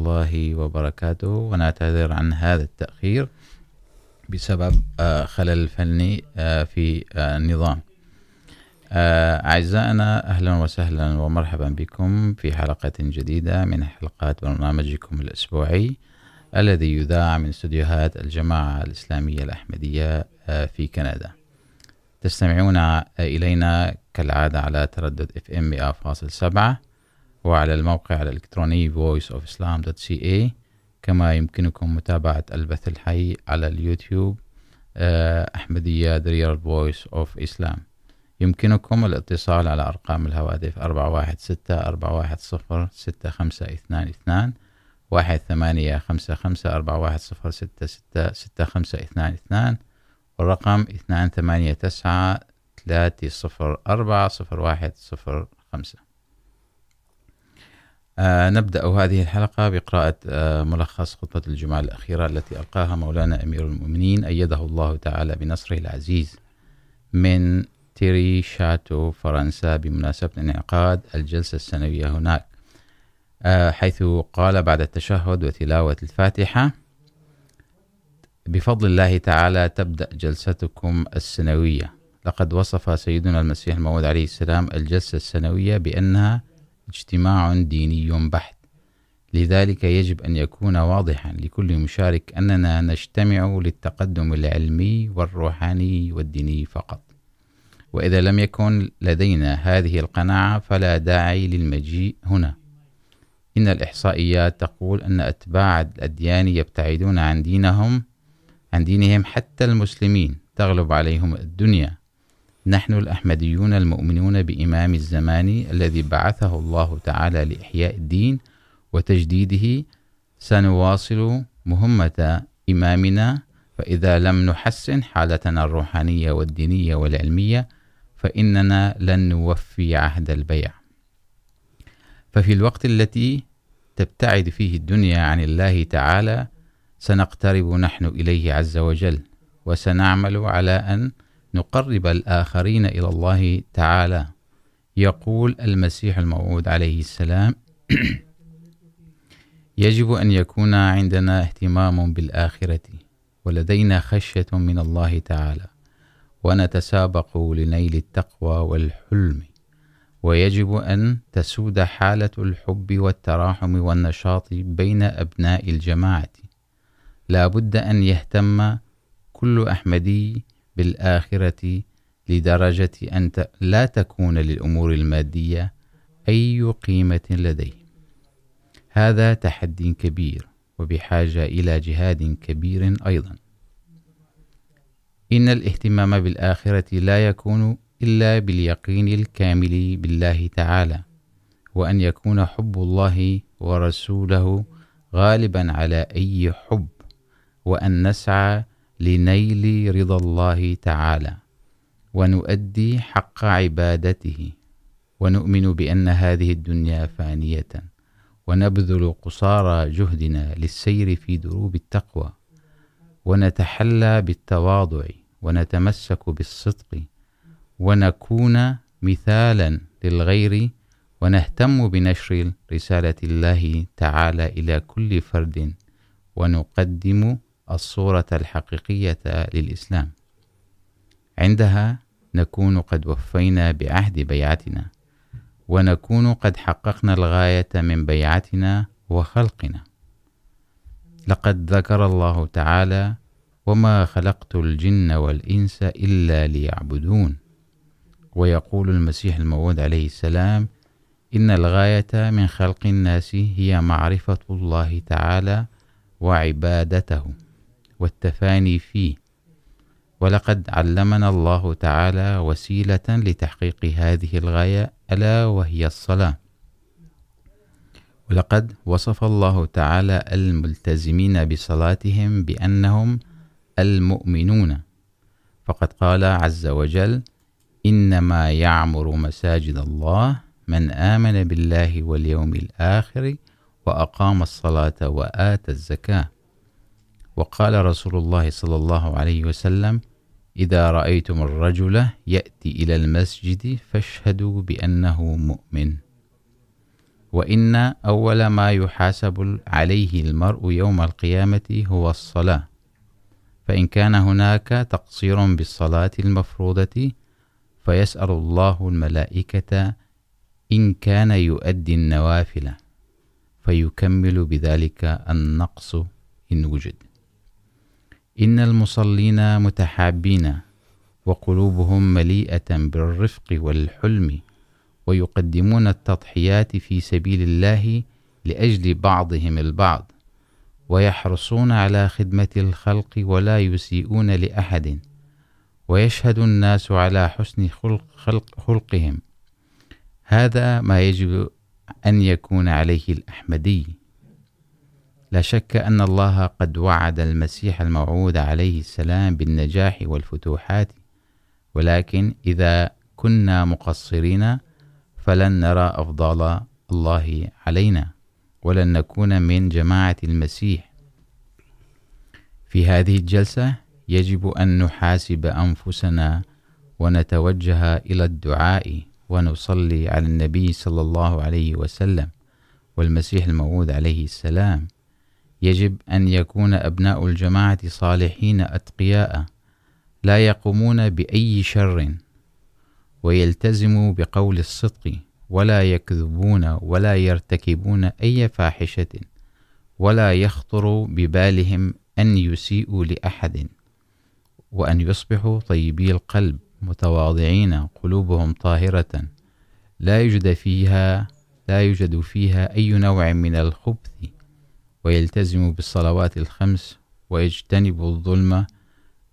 الله وبركاته ونعتذر عن هذا التأخير بسبب خلل فني في النظام أعزائنا أهلا وسهلا ومرحبا بكم في حلقة جديدة من حلقات برنامجكم الأسبوعي الذي يذاع من استديوهات الجماعة الإسلامية الأحمدية في كندا تستمعون إلينا كالعادة على تردد FM 100.7 وعلى الموقع الإلكتروني voiceofislam.ca كما يمكنكم متابعة البث الحي على اليوتيوب أحمدية درير Voice of Islam. يمكنكم الاتصال على أرقام الهواتف 416 410 6522 واحد ثمانية خمسة خمسة، أربعة واحد صفر، ستة ستة ستة خمسة اثنان اثنان والرقم اثنان ثمانية تسعة، ثلاثة صفر أربعة صفر واحد صفر خمسة. آه نبدأ هذه الحلقة بقراءة ملخص خطبة الجمعة الأخيرة التي ألقاها مولانا أمير المؤمنين، أيده الله تعالى بنصره العزيز من تيري شاتو، فرنسا، بمناسبة انعقاد الجلسة السنوية هناك. حيث قال بعد التشهد وتلاوة الفاتحة بفضل الله تعالى تبدأ جلستكم السنوية. لقد وصف سيدنا المسيح الموعود عليه السلام الجلسة السنوية بأنها اجتماع ديني بحت. لذلك يجب أن يكون واضحا لكل مشارك أننا نجتمع للتقدم العلمي والروحاني والديني فقط. وإذا لم يكن لدينا هذه القناعة فلا داعي للمجيء هنا. إن الإحصائيات تقول أن أتباع الأديان يبتعدون عن دينهم عن دينهم حتى المسلمين، تغلب عليهم الدنيا. نحن الأحمديون المؤمنون بإمام الزمان الذي بعثه الله تعالى لإحياء الدين وتجديده سنواصل مهمة إمامنا، فإذا لم نحسن حالتنا الروحانية والدينية والعلمية، فإننا لن نوفي عهد البيع. ففي الوقت التي تبتعد فيه الدنيا عن الله تعالى، سنقترب نحن إليه عز وجل، وسنعمل على أن نحن نقرب الآخرين إلى الله تعالى. يقول المسيح الموعود عليه السلام يجب أن يكون عندنا اهتمام بالآخرة، ولدينا خشية من الله تعالى، ونتسابق لنيل التقوى والحلم، ويجب أن تسود حالة الحب والتراحم والنشاط بين أبناء الجماعة. لا بد أن يهتم كل أحمدي بالآخرة لدرجة أن لا تكون للأمور المادية أي قيمة لديه. هذا تحدي كبير وبحاجة إلى جهاد كبير أيضا. إن الاهتمام بالآخرة لا يكون إلا باليقين الكامل بالله تعالى، وأن يكون حب الله ورسوله غالبا على أي حب، وأن نسعى لنيل رضا الله تعالى، ونؤدي حق عبادته، ونؤمن بأن هذه الدنيا فانية، ونبذل قصارى جهدنا للسير في دروب التقوى، ونتحلى بالتواضع، ونتمسك بالصدق، ونكون مثالا للغير، ونهتم بنشر رسالة الله تعالى إلى كل فرد، ونقدم الصورة الحقيقية للإسلام. عندها نكون قد وفينا بعهد بيعتنا، ونكون قد حققنا الغاية من بيعتنا وخلقنا. لقد ذكر الله تعالى وما خلقت الجن والإنس إلا ليعبدون ويقول المسيح الموعود عليه السلام إن الغاية من خلق الناس هي معرفة الله تعالى وعبادته والتفاني فيه. ولقد علمنا الله تعالى وسيلة لتحقيق هذه الغاية، ألا وهي الصلاة. ولقد وصف الله تعالى الملتزمين بصلاتهم بأنهم المؤمنون. فقد قال عز وجل إنما يعمر مساجد الله من آمن بالله واليوم الآخر وأقام الصلاة وآتى الزكاة. وقال رسول الله صلى الله عليه وسلم إذا رأيتم الرجل يأتي إلى المسجد فاشهدوا بأنه مؤمن. وإن أول ما يحاسب عليه المرء يوم القيامة هو الصلاة فإن كان هناك تقصير بالصلاة المفروضة فيسأل الله الملائكة إن كان يؤدي النوافل فيكمل بذلك النقص إن وجد. إن المصلين متحابين وقلوبهم مليئة بالرفق والحلم ويقدمون التضحيات في سبيل الله لأجل بعضهم البعض ويحرصون على خدمة الخلق ولا يسيئون لأحد ويشهد الناس على حسن خلق خلق خلقهم. هذا ما يجب أن يكون عليه الأحمدي. لا شك أن الله قد وعد المسيح الموعود عليه السلام بالنجاح والفتوحات، ولكن إذا كنا مقصرين فلن نرى أفضال الله علينا، ولن نكون من جماعة المسيح. في هذه الجلسة يجب أن نحاسب أنفسنا ونتوجه إلى الدعاء ونصلي على النبي صلى الله عليه وسلم والمسيح الموعود عليه السلام. يجب أن يكون أبناء الجماعة صالحين أتقياء، لا يقومون بأي شر، ويلتزموا بقول الصدق، ولا يكذبون ولا يرتكبون أي فاحشة، ولا يخطر ببالهم أن يسيئوا لأحد، وأن يصبحوا طيبي القلب متواضعين قلوبهم طاهرة. لا يوجد فيها، لا يوجد فيها أي نوع من الخبث. ويلتزم بالصلوات الخمس ويجتنب الظلم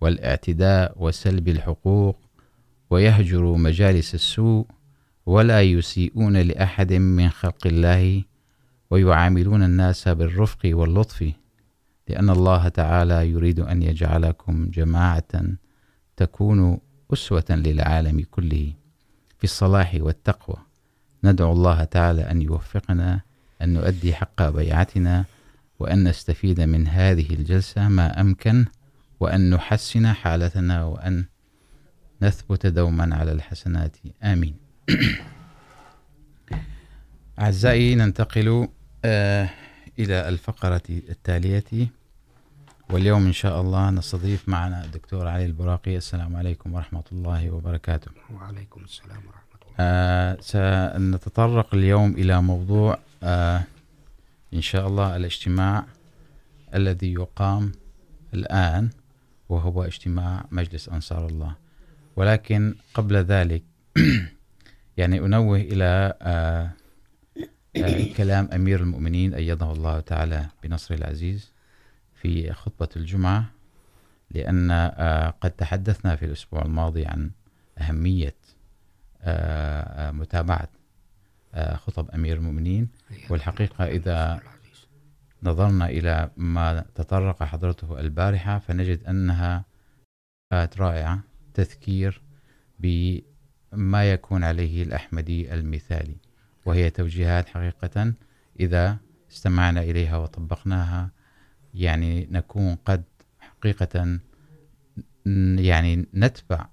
والاعتداء وسلب الحقوق ويهجر مجالس السوء ولا يسيئون لأحد من خلق الله ويعاملون الناس بالرفق واللطف، لأن الله تعالى يريد أن يجعلكم جماعة تكون أسوة للعالم كله. في الصلاح والتقوى، ندعو الله تعالى أن يوفقنا، أن نؤدي حق بيعتنا وأن نستفيد من هذه الجلسة ما أمكن وأن نحسن حالتنا وأن نثبت دوما على الحسنات. آمين. أعزائي ننتقل آه إلى الفقرة التالية. واليوم إن شاء الله نستضيف معنا الدكتور علي البراقي. السلام عليكم ورحمة الله وبركاته. وعليكم السلام ورحمة الله. آه سنتطرق اليوم إلى موضوع آه إن شاء الله الاجتماع الذي يقام الآن وهو اجتماع مجلس أنصار الله ولكن قبل ذلك يعني أنوه إلى كلام أمير المؤمنين أيده الله تعالى بنصر العزيز في خطبة الجمعة لأن قد تحدثنا في الأسبوع الماضي عن أهمية متابعة خطب أمير المؤمنين. والحقيقة إذا نظرنا إلى ما تطرق حضرته البارحة فنجد أنها رائعة تذكير بما يكون عليه الأحمدي المثالي وهي توجيهات حقيقة إذا استمعنا إليها وطبقناها. يعني نكون قد حقيقة يعني نتبع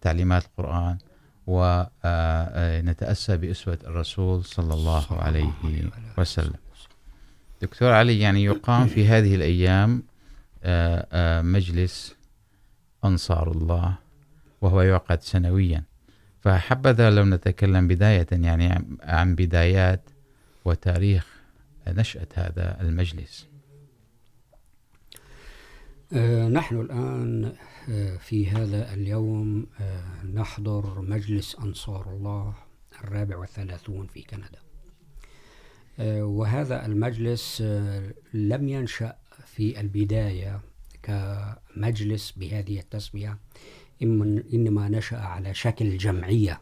تعليمات القرآن ونتأسى بأسوة الرسول صلى الله عليه وسلم. دكتور علي يعني يقام في هذه الأيام مجلس أنصار الله وهو يعقد سنويا. فحبذا لو نتكلم بداية يعني عن بدايات وتاريخ نشأة هذا المجلس. نحن الآن في هذا اليوم نحضر مجلس أنصار الله الرابع والثلاثون في كندا. وهذا المجلس لم ينشأ في البداية كمجلس بهذه التسمية إنما نشأ على شكل جمعية.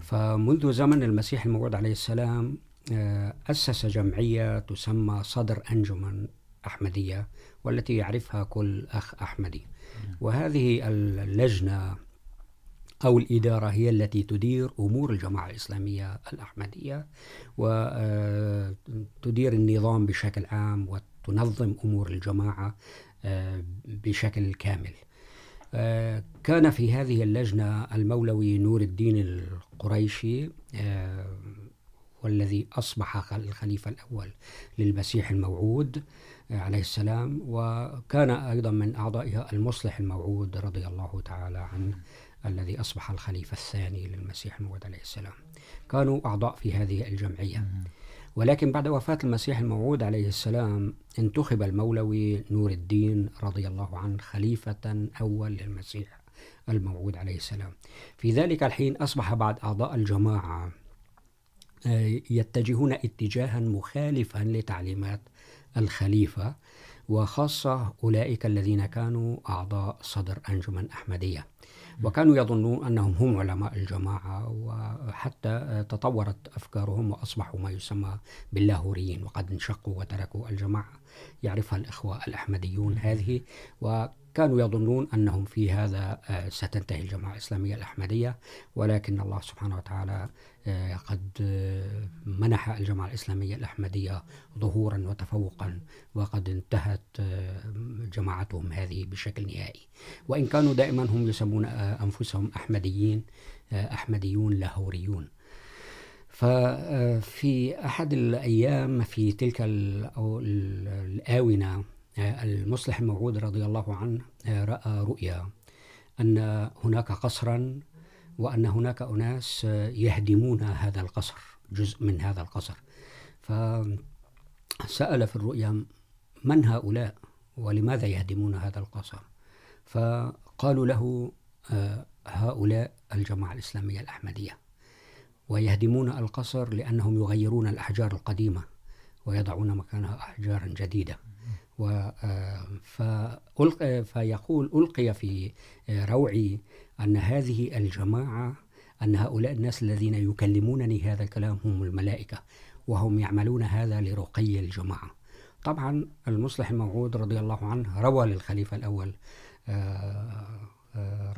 فمنذ زمن المسيح الموعود عليه السلام أسس جمعية تسمى صدر أنجمن أحمدية، والتي يعرفها كل أخ أحمدي. وهذه اللجنة أو الإدارة هي التي تدير أمور الجماعة الإسلامية الأحمدية وتدير النظام بشكل عام، وتنظم أمور الجماعة بشكل كامل. كان في هذه اللجنة المولوي نور الدين القريشي والذي أصبح الخليفة الأول للمسيح الموعود. عليه السلام، وكان أيضا من أعضائها المصلح الموعود رضي الله تعالى عنه الذي أصبح الخليفة الثاني للمسيح الموعود عليه السلام. كانوا أعضاء في هذه الجمعية. ولكن بعد وفاة المسيح الموعود عليه السلام انتخب المولوي نور الدين رضي الله عنه خليفة أول للمسيح الموعود عليه السلام. في ذلك الحين أصبح بعض أعضاء الجماعة يتجهون اتجاها مخالفا لتعليمات الخليفة وخاصة أولئك الذين كانوا أعضاء صدر أنجمن أحمدية وكانوا يظنون أنهم هم علماء الجماعة وحتى تطورت أفكارهم وأصبحوا ما يسمى باللاهوريين وقد انشقوا وتركوا الجماعة يعرفها الإخوة الأحمديون هذه، و وكانوا يظنون أنهم في هذا ستنتهي الجماعة الإسلامية الأحمدية، ولكن الله سبحانه وتعالى قد منح الجماعة الإسلامية الأحمدية ظهورا وتفوقا، وقد انتهت جماعتهم هذه بشكل نهائي. وإن كانوا دائما هم يسمون أنفسهم أحمديين أحمديون لاهوريون. ففي أحد الأيام، في تلك الآونة المصلح الموعود رضي الله عنه رأى رؤيا أن هناك قصرا وأن هناك أناس يهدمون هذا القصر، جزء من هذا القصر. فسأل في الرؤيا من هؤلاء ولماذا يهدمون هذا القصر؟ فقالوا له هؤلاء الجماعة الإسلامية الأحمدية، ويهدمون القصر لأنهم يغيرون الأحجار القديمة ويضعون مكانها أحجارا جديدة. فيقول ألقي في روعي أن هذه الجماعة أن هؤلاء الناس الذين يكلمونني هذا الكلام هم الملائكة وهم يعملون هذا لرقي الجماعة. طبعا المصلح الموعود رضي الله عنه روى للخليفة الأول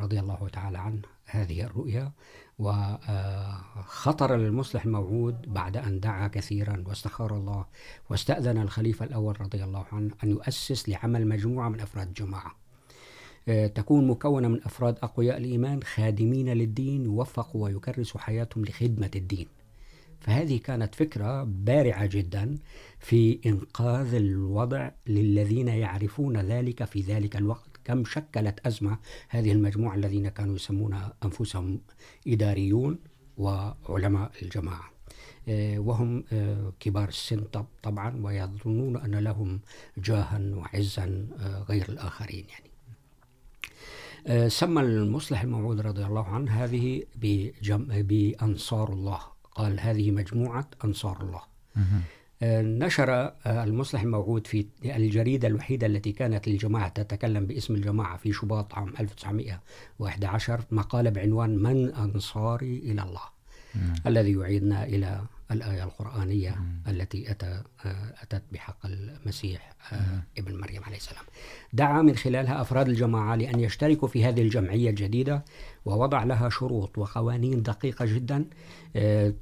رضي الله تعالى عنه هذه الرؤيا، وخطر للمصلح الموعود بعد أن دعا كثيرا واستخار الله واستأذن الخليفة الأول رضي الله عنه أن يؤسس لعمل مجموعة من أفراد الجماعة. تكون مكونة من أفراد أقوياء الإيمان خادمين للدين يوفقوا ويكرسوا حياتهم لخدمة الدين. فهذه كانت فكرة بارعة جدا في إنقاذ الوضع للذين يعرفون ذلك في ذلك الوقت. كم شكلت أزمة هذه المجموعة الذين كانوا يسمون أنفسهم إداريون وعلماء الجماعة. وهم كبار السن طبعا، ويظنون أن لهم جاها وعزا غير الآخرين يعني. سمى المصلح الموعود رضي الله عنه هذه بجم... بأنصار الله. قال هذه مجموعة أنصار الله. نشر المصلح الموعود في الجريدة الوحيدة التي كانت للجماعة تتكلم باسم الجماعة في شباط عام 1911 مقالة بعنوان من أنصاري إلى الله الذي يعيدنا إلى الآية القرآنية التي أتى أتت بحق المسيح ابن مريم عليه السلام. دعا من خلالها أفراد الجماعة لأن يشتركوا في هذه الجمعية الجديدة ووضع لها شروط وقوانين دقيقة جدا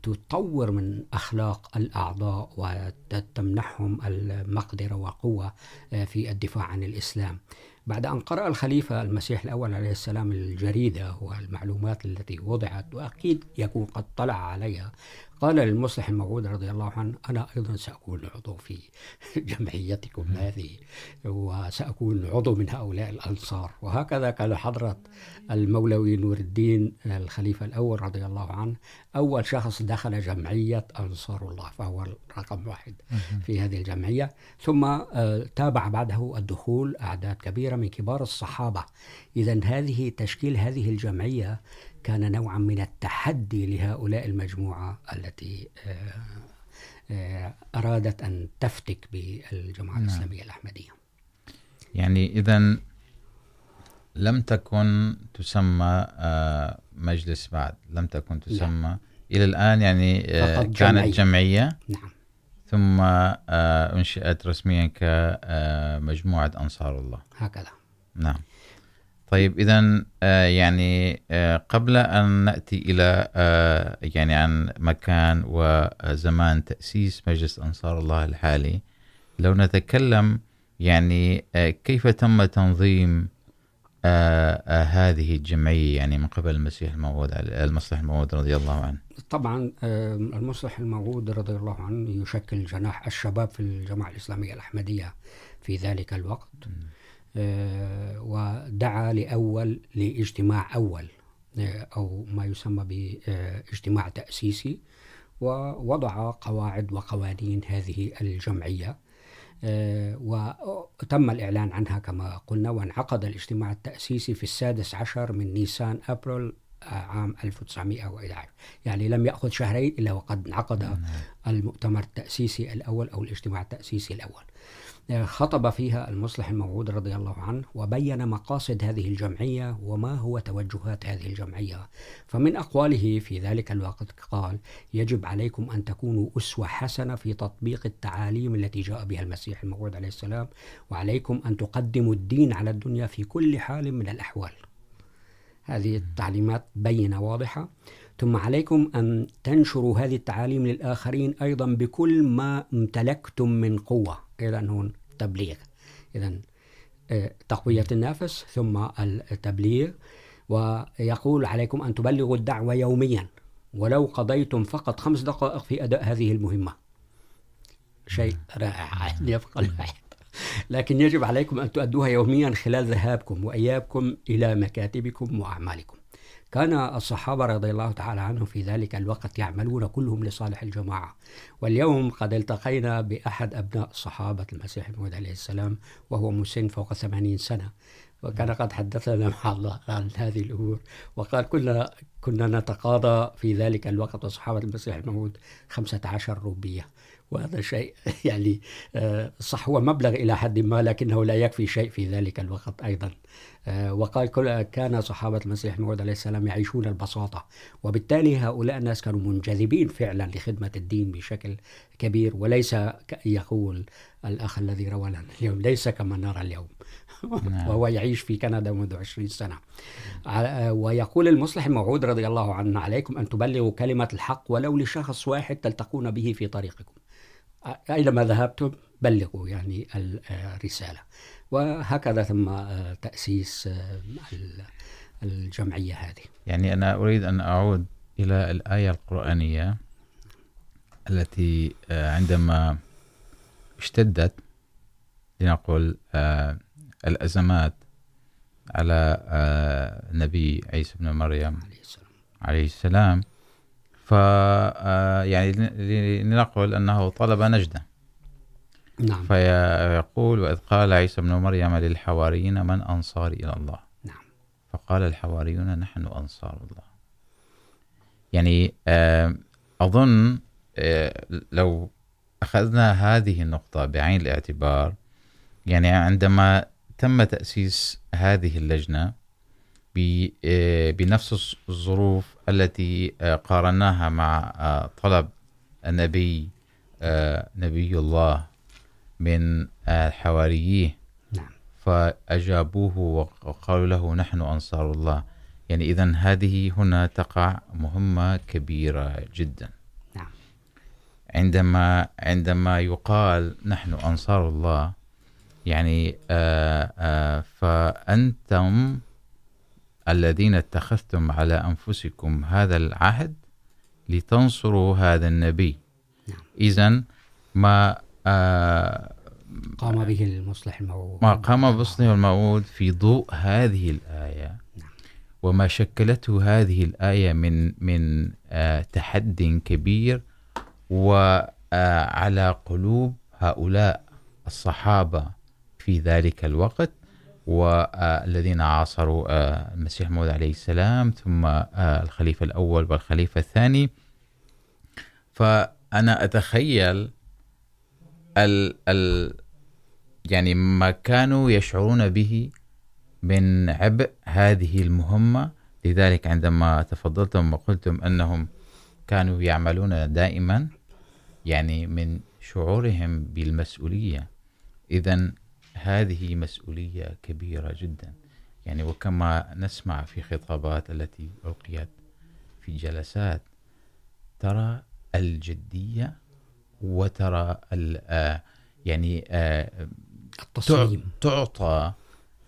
تطور من أخلاق الأعضاء وتمنحهم المقدرة وقوة في الدفاع عن الإسلام. بعد أن قرأ الخليفة المسيح الأول عليه السلام الجريدة والمعلومات التي وضعت وأكيد يكون قد طلع عليها قال للمصلح الموعود رضي الله عنه أنا أيضا سأكون عضو في جمعيتكم هذه وسأكون عضو من هؤلاء الأنصار. وهكذا كان حضرة المولوي نور الدين الخليفة الأول رضي الله عنه أول شخص دخل جمعية أنصار الله فهو رقم واحد في هذه الجمعية. ثم تابع بعده الدخول أعداد كبيرة من كبار الصحابة. إذا هذه تشكيل هذه الجمعية كان نوعا من التحدي لهؤلاء المجموعة التي أرادت أن تفتك بالجماعة الإسلامية الأحمدية. يعني إذا لم تكن تسمى مجلس بعد لم تكن تسمى. لا. إلى الآن يعني كانت جمعية, جمعية. نعم. ثم انشئت رسميا كمجموعة أنصار الله. هكذا. نعم. طيب اذا يعني قبل ان ناتي الى يعني عن مكان وزمان تاسيس مجلس انصار الله الحالي لو نتكلم يعني كيف تم تنظيم هذه الجمعية يعني من قبل المسيح الموعود المصلح الموعود رضي الله عنه؟ طبعا المصلح الموعود رضي الله عنه يشكل جناح الشباب في الجماعة الإسلامية الأحمدية في ذلك الوقت. ودعا لأول لاجتماع أول أو ما يسمى باجتماع تأسيسي ووضع قواعد وقوانين هذه الجمعية. وتم الإعلان عنها كما قلنا وانعقد الاجتماع التأسيسي في السادس عشر من نيسان أبريل عام 1911 يعني لم يأخذ شهرين إلا وقد انعقد المؤتمر التأسيسي الأول أو الاجتماع التأسيسي الأول. خطب فيها المصلح الموعود رضي الله عنه وبين مقاصد هذه الجمعية وما هو توجهات هذه الجمعية. فمن أقواله في ذلك الوقت قال يجب عليكم أن تكونوا أسوة حسنة في تطبيق التعاليم التي جاء بها المسيح الموعود عليه السلام، وعليكم أن تقدموا الدين على الدنيا في كل حال من الأحوال. هذه التعليمات بينة واضحة. ثم عليكم أن تنشروا هذه التعاليم للآخرين أيضا بكل ما امتلكتم من قوة. إذا هون تبليغ. إذا تقوية النفس ثم التبليغ. ويقول عليكم أن تبلغوا الدعوة يوميا. ولو قضيتم فقط خمس دقائق في أداء هذه المهمة. شيء رائع. يبقى الواحد لكن يجب عليكم أن تؤدوها يوميا خلال ذهابكم وإيابكم إلى مكاتبكم وأعمالكم. كان الصحابة رضي الله تعالى عنهم في ذلك الوقت يعملون كلهم لصالح الجماعة. واليوم قد التقينا بأحد أبناء الصحابة، المسيح الموعود عليه السلام، وهو مسن فوق ثمانين سنة. وكان قد حدثنا مع الله عن هذه الأمور. وقال كنا كنا نتقاضى في ذلك الوقت، وصحابة المسيح الموعود خمسة عشر روبية. وهذا شيء يعني صح هو مبلغ إلى حد ما لكنه لا يكفي شيء في ذلك الوقت أيضا. وقال كل كان صحابة المسيح الموعود عليه السلام يعيشون البساطة وبالتالي هؤلاء الناس كانوا منجذبين فعلا لخدمة الدين بشكل كبير وليس يقول الأخ الذي روى لنا اليوم ليس كما نرى اليوم. وهو يعيش في كندا منذ عشرين سنة. ويقول المصلح الموعود رضي الله عنه عليكم أن تبلغوا كلمة الحق ولو لشخص واحد تلتقون به في طريقكم. أينما ذهبتم بلغوا يعني الرسالة. وهكذا ثم تأسيس الجمعية هذه. يعني أنا أريد أن أعود إلى الآية القرآنية التي عندما اشتدت لنقل الأزمات على النبي عيسى بن مريم عليه السلام. ف يعني لنقل أنه طلب نجدة نعم. فيقول وإذ قال عيسى بن مريم للحواريين من أنصار إلى الله؟ نعم. فقال الحواريون نحن أنصار الله. يعني أظن لو أخذنا هذه النقطة بعين الاعتبار يعني عندما تم تأسيس هذه اللجنة بنفس الظروف التي قارناها مع طلب النبي نبي الله من حواريه نعم. فأجابوه وقالوا له نحن أنصار الله يعني إذن هذه هنا تقع مهمة كبيرة جدا نعم. عندما عندما يقال نحن أنصار الله يعني فأنتم الذين اتخذتم على أنفسكم هذا العهد لتنصروا هذا النبي نعم. إذن ما قام به المصلح الموعود ما قام بالمصلح الموعود في ضوء هذه الآية نعم. وما شكلته هذه الآية من من تحد كبير وعلى قلوب هؤلاء الصحابة في ذلك الوقت والذين عاصروا المسيح الموعود عليه السلام، ثم الخليفة الأول والخليفة الثاني. فأنا أتخيل ال ال، يعني ما كانوا يشعرون به من عبء هذه المهمة. لذلك عندما تفضلتم وقلتم أنهم كانوا يعملون دائما، يعني من شعورهم بالمسؤولية. إذا هذه مسؤولية كبيرة جدا. يعني وكما نسمع في خطابات التي ألقيت في جلسات ترى الجدية وترى يعني التصميم. تعطى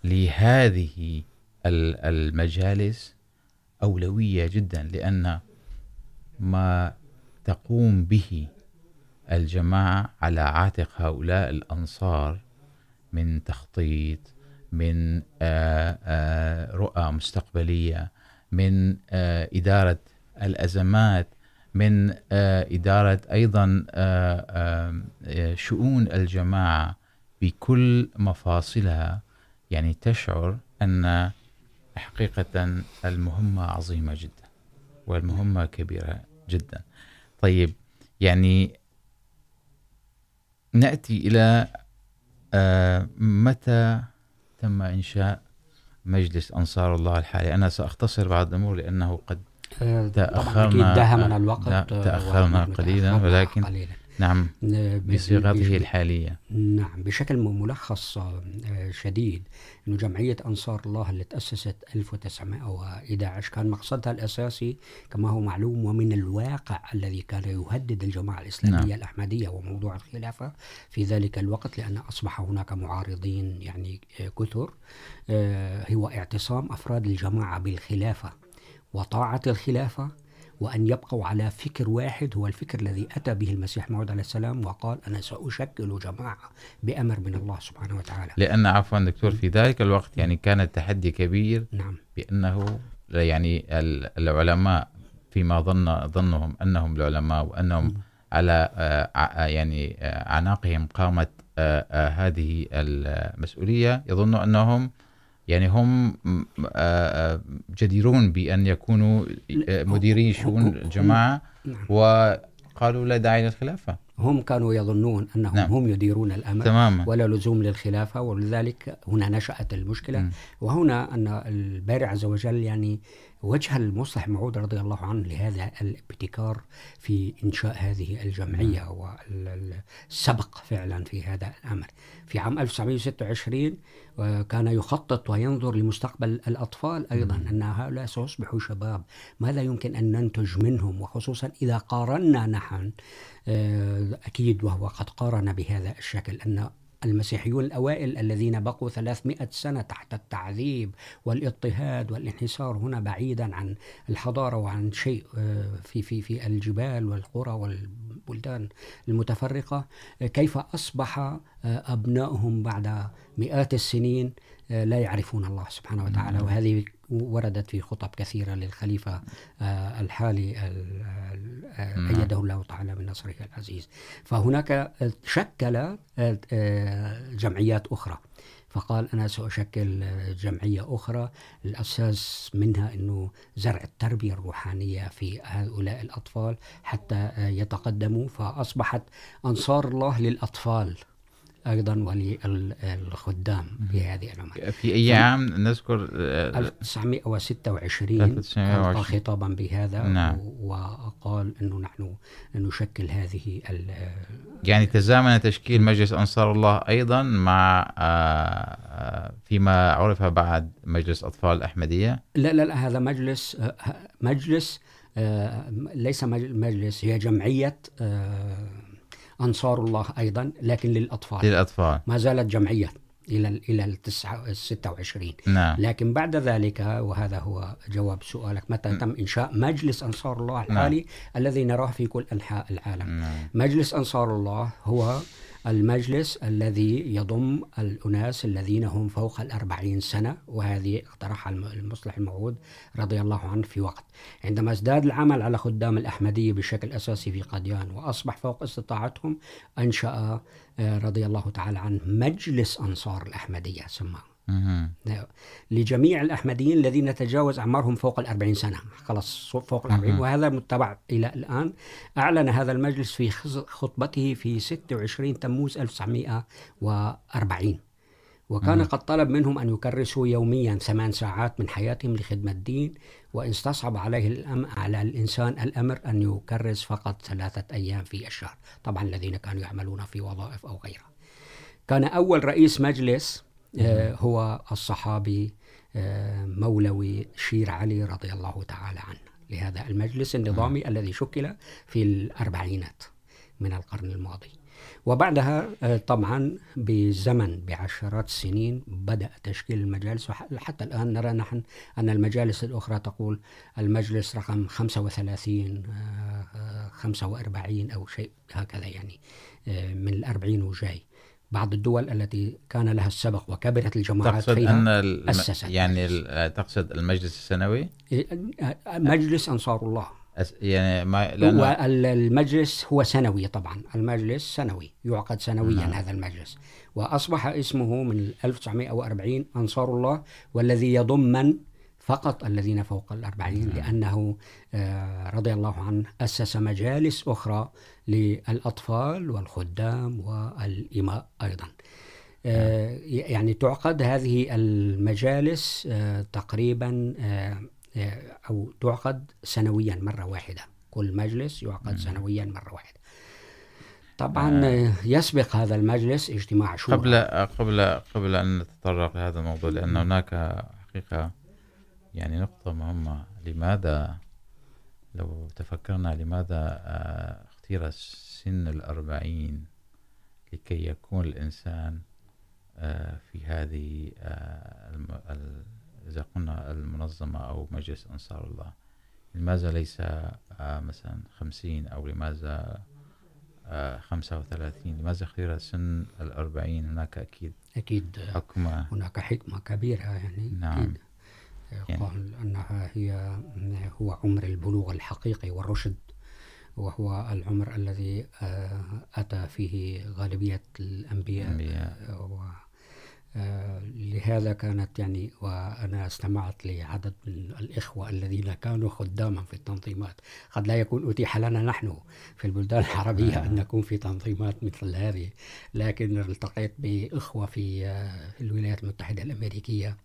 لهذه المجالس أولوية جدا لأن ما تقوم به الجماعة على عاتق هؤلاء الأنصار من تخطيط، من رؤى مستقبلية، من إدارة الأزمات، من إدارة أيضا شؤون الجماعة بكل مفاصلها. يعني تشعر أن حقيقة المهمة عظيمة جدا والمهمة كبيرة جدا. طيب، يعني نأتي إلى متى تم إنشاء مجلس أنصار الله الحالي أنا سأختصر بعض الأمور لأنه قد تأخرنا الوقت تأخرنا قليلا ولكن قليلا. نعم بصيغته الحالية نعم بشكل ملخص شديد انه جمعية انصار الله اللي تأسست 1911 كان مقصدها الاساسي كما هو معلوم ومن الواقع الذي كان يهدد الجماعة الاسلامية نعم. الاحمدية وموضوع الخلافة في ذلك الوقت لان اصبح هناك معارضين يعني كثر هو اعتصام افراد الجماعة بالخلافة وطاعة الخلافة وأن يبقوا على فكر واحد هو الفكر الذي أتى به المسيح موعود عليه السلام وقال أنا سأشكل جماعة بأمر من الله سبحانه وتعالى لأن عفوا دكتور في ذلك الوقت يعني كان التحدي كبير نعم بأنه يعني العلماء فيما ظن ظنهم أنهم العلماء وأنهم م. على يعني عناقهم قامت هذه المسؤولية يظنوا أنهم يعني هم جديرون بأن يكونوا مديري شؤون الجماعة وقالوا لا داعي للخلافة هم كانوا يظنون أنهم نعم. هم يديرون الأمر تماما. ولا لزوم للخلافة ولذلك هنا نشأت المشكلة م. وهنا أن الباري عز وجل يعني وجه المصلح معود رضي الله عنه لهذا الابتكار في إنشاء هذه الجمعية. والسبق فعلا في هذا الأمر في عام 1926 كان يخطط وينظر لمستقبل الأطفال أيضا. أن هؤلاء سيصبحوا شباب ماذا يمكن أن ننتج منهم وخصوصا إذا قارنا نحن أكيد وهو قد قارن بهذا الشكل أن المسيحيون الأوائل الذين بقوا 300 سنة تحت التعذيب والاضطهاد والانحسار هنا بعيدا عن الحضارة وعن شيء في في في الجبال والقرى والبلدان المتفرقة. كيف أصبح أبنائهم بعد مئات السنين لا يعرفون الله سبحانه وتعالى. وهذه وردت في خطب كثيرة للخليفة الحالي أيده الله تعالى من نصره العزيز. فهناك شكل جمعيات أخرى. فقال أنا سأشكل جمعية أخرى. الأساس منها أنه زرع التربية الروحانية في هؤلاء الأطفال حتى يتقدموا. فأصبحت أنصار الله للأطفال. ايضا وللخدام في هذه العمر في اي عام نذكر 1926 القى خطابا بهذا نعم. وقال انه نحن نشكل هذه يعني تزامن تشكيل مجلس انصار الله ايضا مع فيما عرف بعد مجلس اطفال الاحمديه لا لا لا هذا مجلس مجلس ليس مجلس هي جمعيه أنصار الله أيضا لكن للأطفال للأطفال ما زالت جمعية إلى إلى التسعة الستة وعشرين نعم. لكن بعد ذلك وهذا هو جواب سؤالك متى م. تم إنشاء مجلس أنصار الله الحالي نعم. الذي نراه في كل أنحاء العالم نعم. مجلس أنصار الله هو المجلس الذي يضم الأناس الذين هم فوق الأربعين سنة، وهذه اقترحها المصلح الموعود رضي الله عنه في وقت. عندما ازداد العمل على خدام الأحمدية بشكل أساسي في قديان وأصبح فوق استطاعتهم، أنشأ رضي الله تعالى عنه مجلس أنصار الأحمدية سماه لجميع الأحمديين الذين تجاوز أعمارهم فوق الأربعين سنة. خلاص فوق الأربعين. وهذا متبع إلى الآن. أعلن هذا المجلس في خطبته في 26 تموز 1940 وكان قد طلب منهم أن يكرسوا يوميا ثمان ساعات من حياتهم لخدمة الدين. وإن استصعب عليه الأم على الإنسان الأمر أن يكرس فقط ثلاثة أيام في الشهر. طبعا الذين كانوا يعملون في وظائف أو غيرها. كان أول رئيس مجلس هو الصحابي مولوي شير علي رضي الله تعالى عنه. لهذا المجلس النظامي الذي شكل في الأربعينات من القرن الماضي. وبعدها طبعا بزمن بعشرات السنين بدأ تشكيل المجالس. وحتى الآن نرى نحن أن المجالس الأخرى تقول المجلس رقم 35 45 أو شيء هكذا يعني من الأربعين وجاي. بعض الدول التي كان لها السبق وكبرت الجماعات تقصد فيها أن الم... أسست يعني تقصد المجلس السنوي؟ مجلس أنصار الله. أس... يعني ما لأنه... هو المجلس هو سنوي طبعا. المجلس سنوي يعقد سنويا نعم. هذا المجلس. وأصبح اسمه من 1940 أنصار الله والذي يضم من فقط الذين فوق الأربعين. لأنه رضي الله عنه أسس مجالس أخرى للأطفال والخدام والإماء أيضا. يعني تعقد هذه المجالس تقريبا أو تعقد سنويا مرة واحدة. كل مجلس يعقد سنويا مرة واحدة. طبعا يسبق هذا المجلس اجتماع شورى. قبل قبل قبل ان نتطرق لهذا الموضوع لان هناك حقيقه يعني نقطه مهمه لماذا لو تفكرنا لماذا اختير سن الأربعين لكي يكون الإنسان في هذه إذا قلنا المنظمة أو مجلس أنصار الله لماذا ليس مثلا خمسين أو لماذا خمسة وثلاثين؟ لماذا اختير سن الأربعين؟ هناك أكيد أكيد. حكمة. هناك حكمة كبيرة يعني. نعم. أكيد. قال أنها هي هو عمر البلوغ الحقيقي والرشد وهو العمر الذي أتى فيه غالبية الأنبياء. الأنبياء. لهذا كانت يعني وأنا استمعت لعدد من الإخوة الذين كانوا خداما في التنظيمات. قد لا يكون أتيح لنا نحن في البلدان العربية أن نكون في تنظيمات مثل هذه لكن التقيت بإخوة في الولايات المتحدة الأمريكية.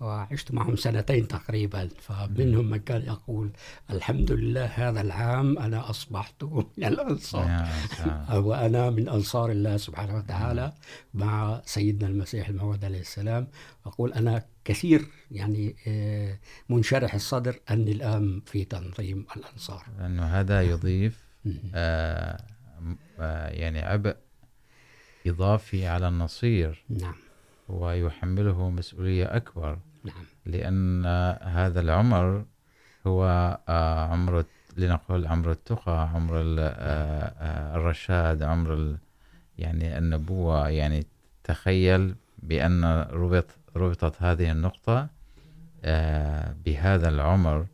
وعشت معهم سنتين تقريبا فمنهم من كان يقول الحمد لله هذا العام أنا أصبحت من الأنصار. وأنا من أنصار الله سبحانه وتعالى مع سيدنا المسيح الموعود عليه السلام. أقول أنا كثير يعني منشرح الصدر أني الآن في تنظيم الأنصار. لأنه هذا يضيف آه يعني عبء إضافي على النصير. نعم. ويحمله مسؤولية أكبر. نعم. لأن هذا العمر هو عمر لنقول عمر التقى، عمر الرشاد، عمر يعني النبوة يعني تخيل بأن ربط، ربطت هذه النقطة بهذا العمر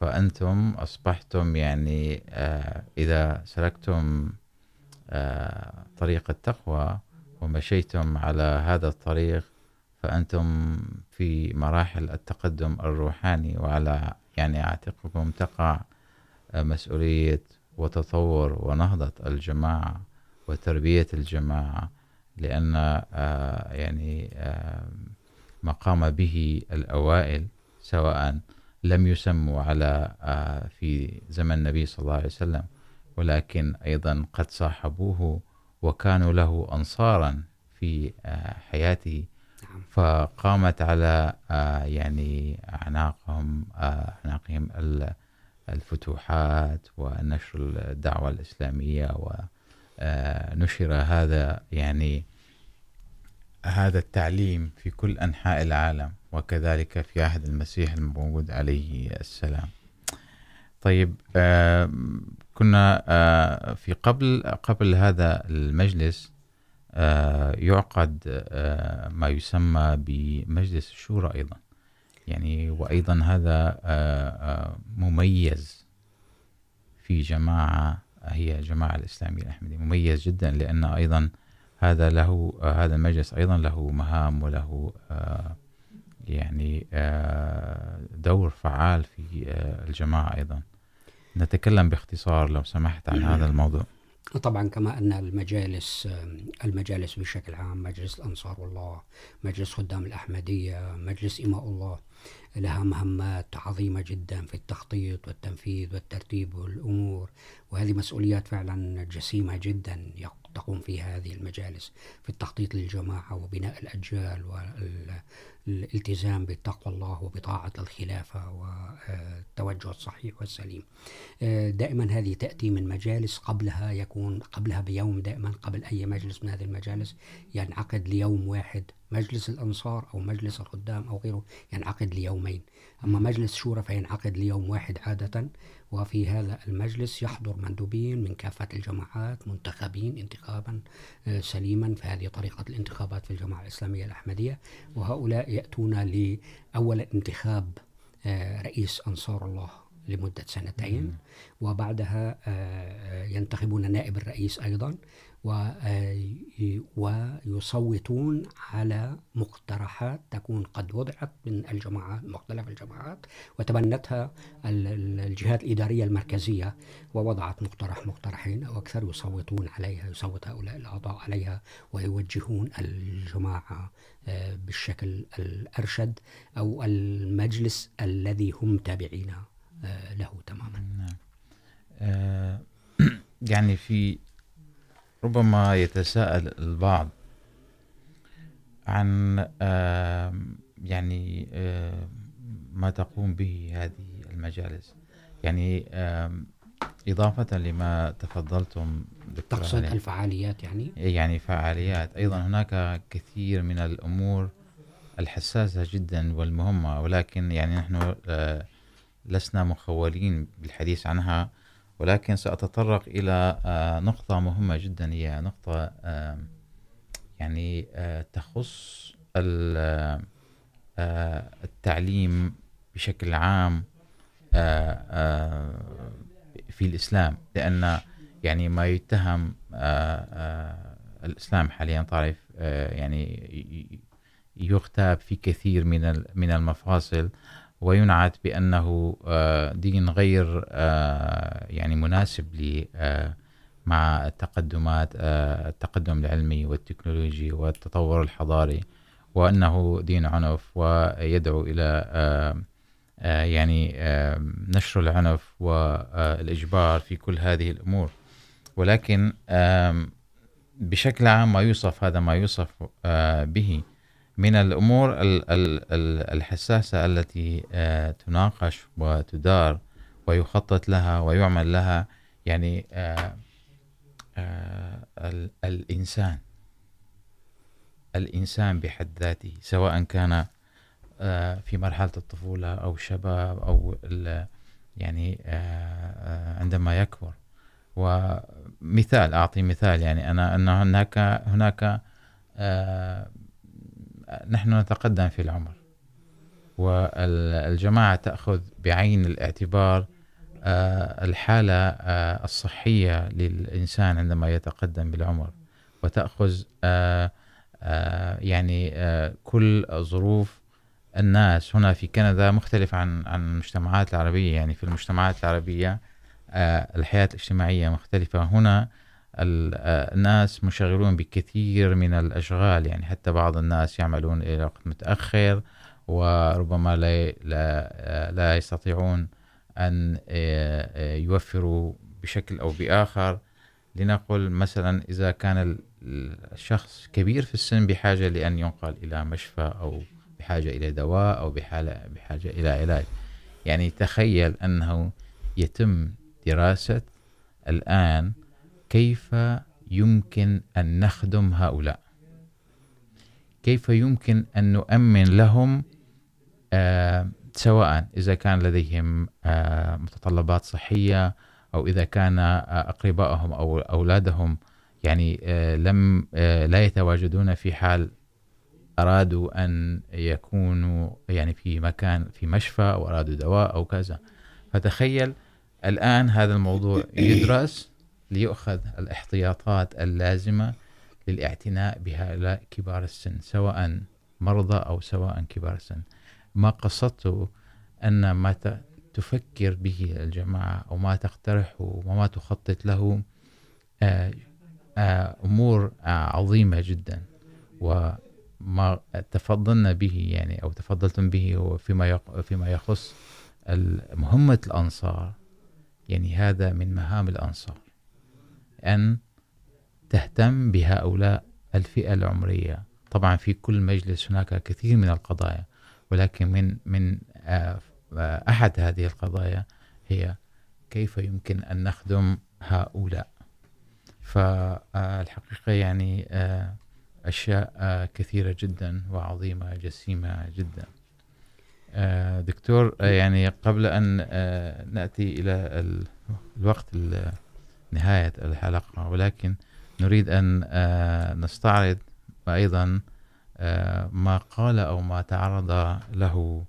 فأنتم أصبحتم يعني إذا سلكتم طريق التقوى ومشيتم على هذا الطريق فأنتم في مراحل التقدم الروحاني وعلى، يعني عاتقكم تقع مسؤولية وتطور ونهضة الجماعة وتربية الجماعة، لأن يعني ما قام به الأوائل سواء لم يسموا على في زمن النبي صلى الله عليه وسلم، ولكن أيضا قد صاحبوه وكانوا له أنصارا في حياته فقامت على يعني أعناقهم أعناقهم الفتوحات ونشر الدعوة الإسلامية ونشر هذا، يعني هذا التعليم في كل أنحاء العالم، وكذلك في عهد المسيح الموجود عليه السلام. طيب كنا في قبل قبل هذا المجلس يعقد ما يسمى بمجلس الشورى أيضا. يعني وأيضا هذا مميز في جماعة، هي جماعة الإسلامية الأحمدية. مميز جدا لأن أيضا هذا له هذا المجلس أيضا له مهام وله يعني دور فعال في الجماعة أيضا. نتكلم باختصار لو سمحت عن هذا الموضوع. طبعا كما أن المجالس المجالس بشكل عام، مجلس الأنصار والله، مجلس خدام الأحمدية، مجلس إماء الله، لها مهمات عظيمة جدا في التخطيط والتنفيذ والترتيب والأمور، وهذه مسؤوليات فعلا جسيمة جدا تقوم فيها هذه المجالس في التخطيط للجماعة وبناء الأجيال والالتزام بتقوى الله وبطاعة الخلافة والتوجه الصحيح والسليم. دائما هذه تأتي من مجالس قبلها يكون، قبلها بيوم دائما قبل أي مجلس من هذه المجالس. ينعقد ليوم واحد مجلس الأنصار أو مجلس الخدام أو غيره، ينعقد ليومين. أما مجلس شورى فينعقد ليوم واحد عادة. وفي هذا المجلس يحضر مندوبين من كافة الجماعات منتخبين انتخابا سليما فهذه طريقة الانتخابات في الجماعة الإسلامية الأحمدية. وهؤلاء يأتون لأول انتخاب رئيس أنصار الله لمدة سنتين. وبعدها ينتخبون نائب الرئيس أيضا ويصوتون على مقترحات تكون قد وضعت من الجماعات، مختلف الجماعات، وتبنتها الجهات الإدارية المركزية، ووضعت مقترح مقترحين، أو أكثر يصوتون عليها، يصوت هؤلاء الأعضاء عليها، ويوجهون الجماعة بالشكل الأرشد، أو المجلس الذي هم تابعين له تماما. نعم. يعني في ربما يتساءل البعض عن يعني ما تقوم به هذه المجالس. يعني إضافة لما تفضلتم تقصد الفعاليات يعني؟ يعني فعاليات. أيضا هناك كثير من الأمور الحساسة جدا والمهمة ولكن يعني نحن لسنا مخولين بالحديث عنها. ولكن سأتطرق إلى نقطة مهمة جدا، هي نقطة يعني تخص التعليم بشكل عام في الإسلام. لأن يعني ما يتهم الإسلام حاليا تعرف يعني يغتاب في كثير من من المفاصل. وينعت بأنه دين غير يعني مناسب ل مع التقدمات التقدم العلمي والتكنولوجي والتطور الحضاري، وأنه دين عنف ويدعو إلى يعني نشر العنف والإجبار في كل هذه الأمور. ولكن بشكل عام ما يوصف هذا ما يوصف به من الأمور الحساسة التي تناقش وتدار ويخطط لها ويعمل لها، يعني الإنسان الإنسان بحد ذاته، سواء كان في مرحلة الطفولة أو شباب أو يعني عندما يكبر. ومثال، أعطي مثال، يعني أنا، أن هناك هناك نحن نتقدم في العمر. والجماعة تأخذ بعين الاعتبار الحالة الصحية للإنسان عندما يتقدم بالعمر. وتأخذ يعني كل ظروف الناس. هنا في كندا مختلف عن عن المجتمعات العربية. يعني في المجتمعات العربية الحياة الاجتماعية مختلفة. هنا الناس مشغلون بكثير من الأشغال يعني حتى بعض الناس يعملون إلى وقت متأخر وربما لا, لا, يستطيعون أن يوفروا بشكل أو بآخر. لنقل مثلا إذا كان الشخص كبير في السن بحاجة لأن ينقل إلى مشفى أو بحاجة إلى دواء أو بحاجة إلى علاج. يعني تخيل أنه يتم دراسة الآن كيف يمكن أن نخدم هؤلاء؟ كيف يمكن أن نؤمن لهم سواء إذا كان لديهم متطلبات صحية أو إذا كان أقربائهم أو أولادهم يعني لم لا يتواجدون في حال أرادوا أن يكونوا يعني في مكان في مشفى أو أرادوا دواء أو كذا. فتخيل الآن هذا الموضوع يدرس ليؤخذ الاحتياطات اللازمة للاعتناء بهؤلاء كبار السن، سواء مرضى أو سواء كبار السن. ما قصدته أن ما تفكر به الجماعة أو ما تقترحه وما تخطط له أمور عظيمة جدا. وما تفضلنا به يعني، أو تفضلتم به هو فيما فيما يخص مهمة الأنصار. يعني هذا من مهام الأنصار. أن تهتم بهؤلاء الفئة العمرية. طبعا في كل مجلس هناك كثير من القضايا، ولكن من من أحد هذه القضايا هي كيف يمكن أن نخدم هؤلاء. فالحقيقة يعني أشياء كثيرة جدا وعظيمة جسيمة جدا. دكتور يعني قبل أن نأتي إلى الوقت نهاية الحلقة، ولكن نريد أن نستعرض أيضا ما قال أو ما تعرض له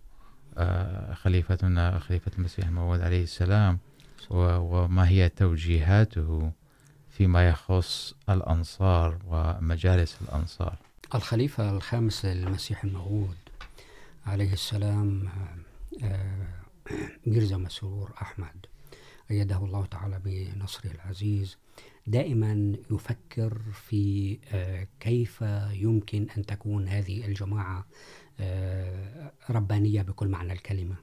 خليفتنا، خليفة المسيح الموعود عليه السلام وما هي توجيهاته فيما يخص الأنصار ومجالس الأنصار. الخليفة الخامس للمسيح الموعود عليه السلام ميرزا مسرور أحمد. أيده الله تعالى بنصره العزيز. دائما يفكر في كيف يمكن أن تكون هذه الجماعة ربانية بكل معنى الكلمة.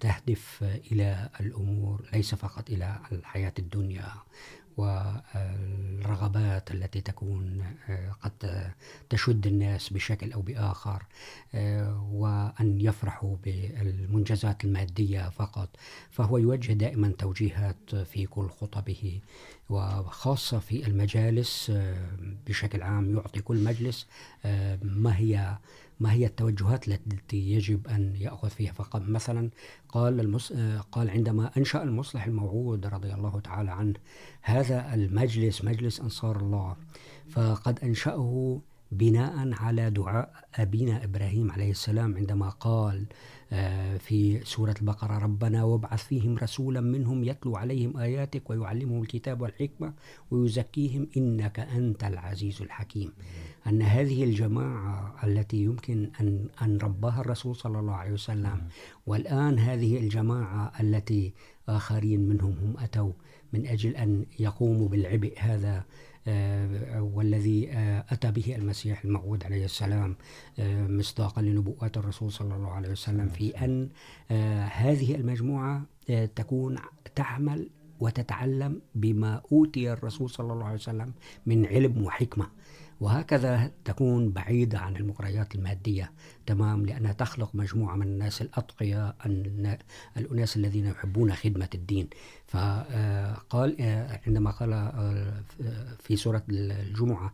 تهدف إلى الأمور ليس فقط إلى الحياة الدنيا. والرغبات التي تكون قد تشد الناس بشكل أو بآخر وأن يفرحوا بالمنجزات المادية فقط. فهو يوجه دائما توجيهات في كل خطبه، وخاصة في المجالس بشكل عام يعطي كل مجلس ما هي ما هي التوجهات التي يجب أن يأخذ فيها فقط؟ مثلا قال المس... قال عندما أنشأ المصلح الموعود رضي الله تعالى عنه، هذا المجلس مجلس أنصار الله، فقد أنشأه بناء على دعاء أبينا إبراهيم عليه السلام عندما قال في سورة البقرة ربنا وابعث فيهم رسولا منهم يتلو عليهم آياتك ويعلمهم الكتاب والحكمة ويزكيهم إنك أنت العزيز الحكيم. أن هذه الجماعة التي يمكن أن, أن ربها الرسول صلى الله عليه وسلم والآن هذه الجماعة التي آخرين منهم هم أتوا من أجل أن يقوموا بالعبء هذا والذي أتى به المسيح الموعود عليه السلام مصداقا لنبوءات الرسول صلى الله عليه وسلم في أن هذه المجموعة تكون تعمل وتتعلم بما أوتي الرسول صلى الله عليه وسلم من علم وحكمة. وهكذا تكون بعيدة عن المغريات المادية تمام لأنها تخلق مجموعة من الناس الأتقياء الأناس الذين يحبون خدمة الدين. فقال عندما قال في سورة الجمعة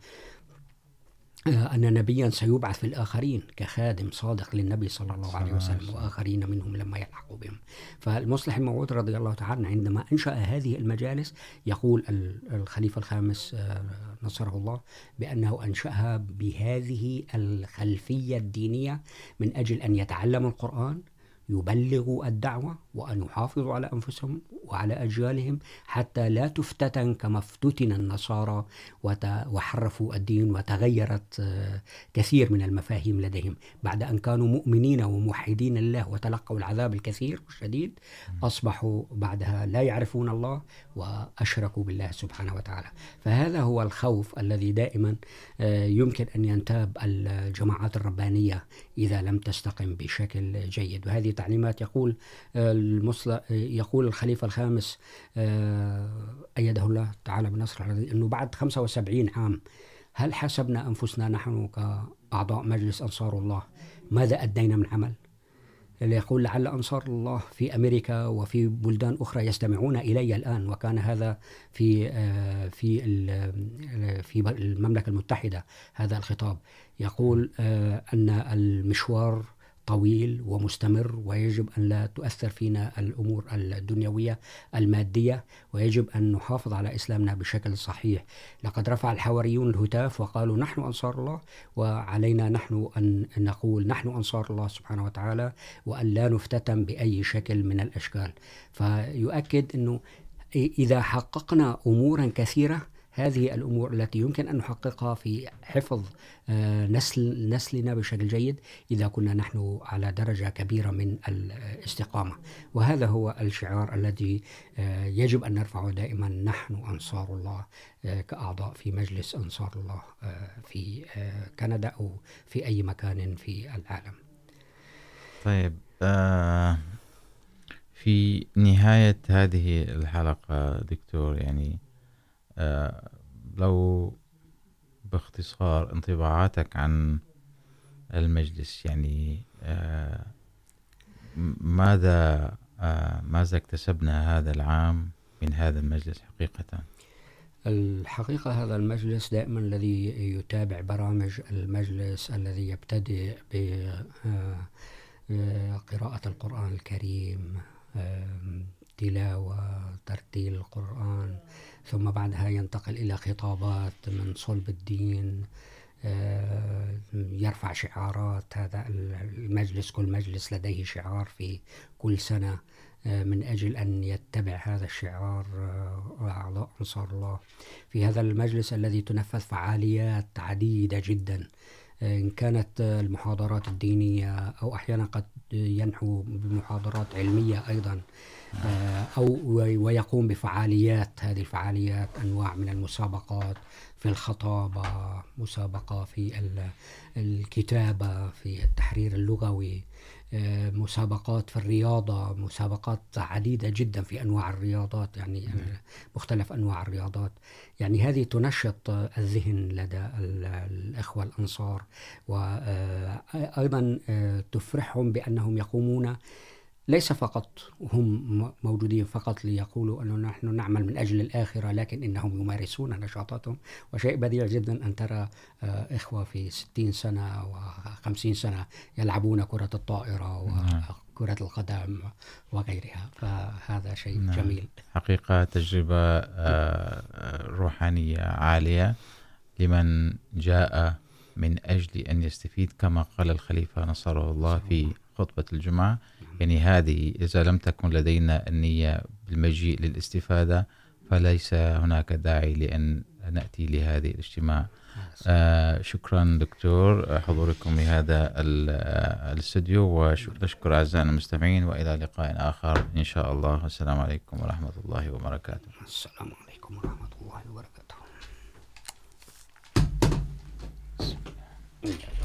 أن نبيا سيبعث في الآخرين كخادم صادق للنبي صلى الله عليه وسلم وآخرين منهم لما يلحقوا بهم. فالمصلح الموعود رضي الله تعالى عندما أنشأ هذه المجالس يقول الخليفة الخامس نصره الله بأنه أنشأها بهذه الخلفية الدينية من أجل أن يتعلم القرآن يبلغوا الدعوة وأن يحافظوا على أنفسهم وعلى أجيالهم حتى لا تفتتن كما افتتن النصارى وحرفوا الدين وتغيرت كثير من المفاهيم لديهم. بعد أن كانوا مؤمنين وموحدين الله وتلقوا العذاب الكثير والشديد أصبحوا بعدها لا يعرفون الله وأشركوا بالله سبحانه وتعالى. فهذا هو الخوف الذي دائما يمكن أن ينتاب الجماعات الربانية إذا لم تستقم بشكل جيد. وهذه تعليمات يقول يقول الخليفة الخامس أيده الله تعالى بنصر أنه بعد 75 عام، هل حسبنا أنفسنا نحن كأعضاء مجلس أنصار الله؟ ماذا أدينا من عمل؟ اللي يقول لعل أنصار الله في أمريكا وفي بلدان أخرى يستمعون إلي الآن، وكان هذا في في في المملكة المتحدة، هذا الخطاب. يقول أن المشوار طويل ومستمر، ويجب أن لا تؤثر فينا الأمور الدنيوية المادية، ويجب أن نحافظ على إسلامنا بشكل صحيح. لقد رفع الحواريون الهتاف وقالوا نحن أنصار الله، وعلينا نحن أن نقول نحن أنصار الله سبحانه وتعالى، وأن لا نفتتن بأي شكل من الأشكال. فيؤكد أنه إذا حققنا أمورا كثيرة هذه الأمور التي يمكن أن نحققها في حفظ نسل، نسلنا بشكل جيد إذا كنا نحن على درجة كبيرة من الاستقامة. وهذا هو الشعار الذي يجب أن نرفعه دائما. نحن أنصار الله كأعضاء في مجلس أنصار الله في كندا أو في أي مكان في العالم. طيب في نهاية هذه الحلقة دكتور، يعني لو باختصار انطباعاتك عن المجلس، يعني ماذا ماذا اكتسبنا هذا العام من هذا المجلس حقيقة؟ الحقيقة هذا المجلس دائما الذي يتابع برامج المجلس، الذي يبتدئ بقراءة القرآن الكريم تلاوة، ترتيل القرآن ثم بعدها ينتقل إلى خطابات من صلب الدين يرفع شعارات. هذا المجلس، كل مجلس لديه شعار في كل سنة من أجل أن يتبع هذا الشعار أعضاء أنصار الله. في هذا المجلس الذي تنفذ فعاليات عديدة جدا إن كانت المحاضرات الدينية أو أحيانا قد ينحو بمحاضرات علمية أيضا. أو ويقوم بفعاليات. هذه الفعاليات أنواع من المسابقات في الخطابة مسابقة في الكتابة في التحرير اللغوي مسابقات في الرياضة مسابقات عديدة جدا في أنواع الرياضات يعني مختلف أنواع الرياضات. يعني هذه تنشط الذهن لدى الأخوة الأنصار وأيضا تفرحهم بأنهم يقومون ليس فقط هم موجودين فقط ليقولوا أنه نحن نعمل من أجل الآخرة لكن إنهم يمارسون نشاطاتهم. وشيء بديع جدا أن ترى إخوة في ستين سنة وخمسين سنة يلعبون كرة الطائرة وكرة القدم وغيرها. فهذا شيء نعم. جميل. حقيقة تجربة روحانية عالية لمن جاء من أجل أن يستفيد كما قال الخليفة نصره الله في خطبة الجمعة. يعني هذه إذا لم تكن لدينا النية بالمجيء للاستفادة فليس هناك داعي لأن نأتي لهذه الاجتماع. آه شكرا دكتور. حضوركم لهذا الاستديو ونشكر أعزائنا المستمعين وإلى لقاء آخر إن شاء الله. السلام عليكم ورحمة الله وبركاته. السلام عليكم ورحمة الله وبركاته. Thank you.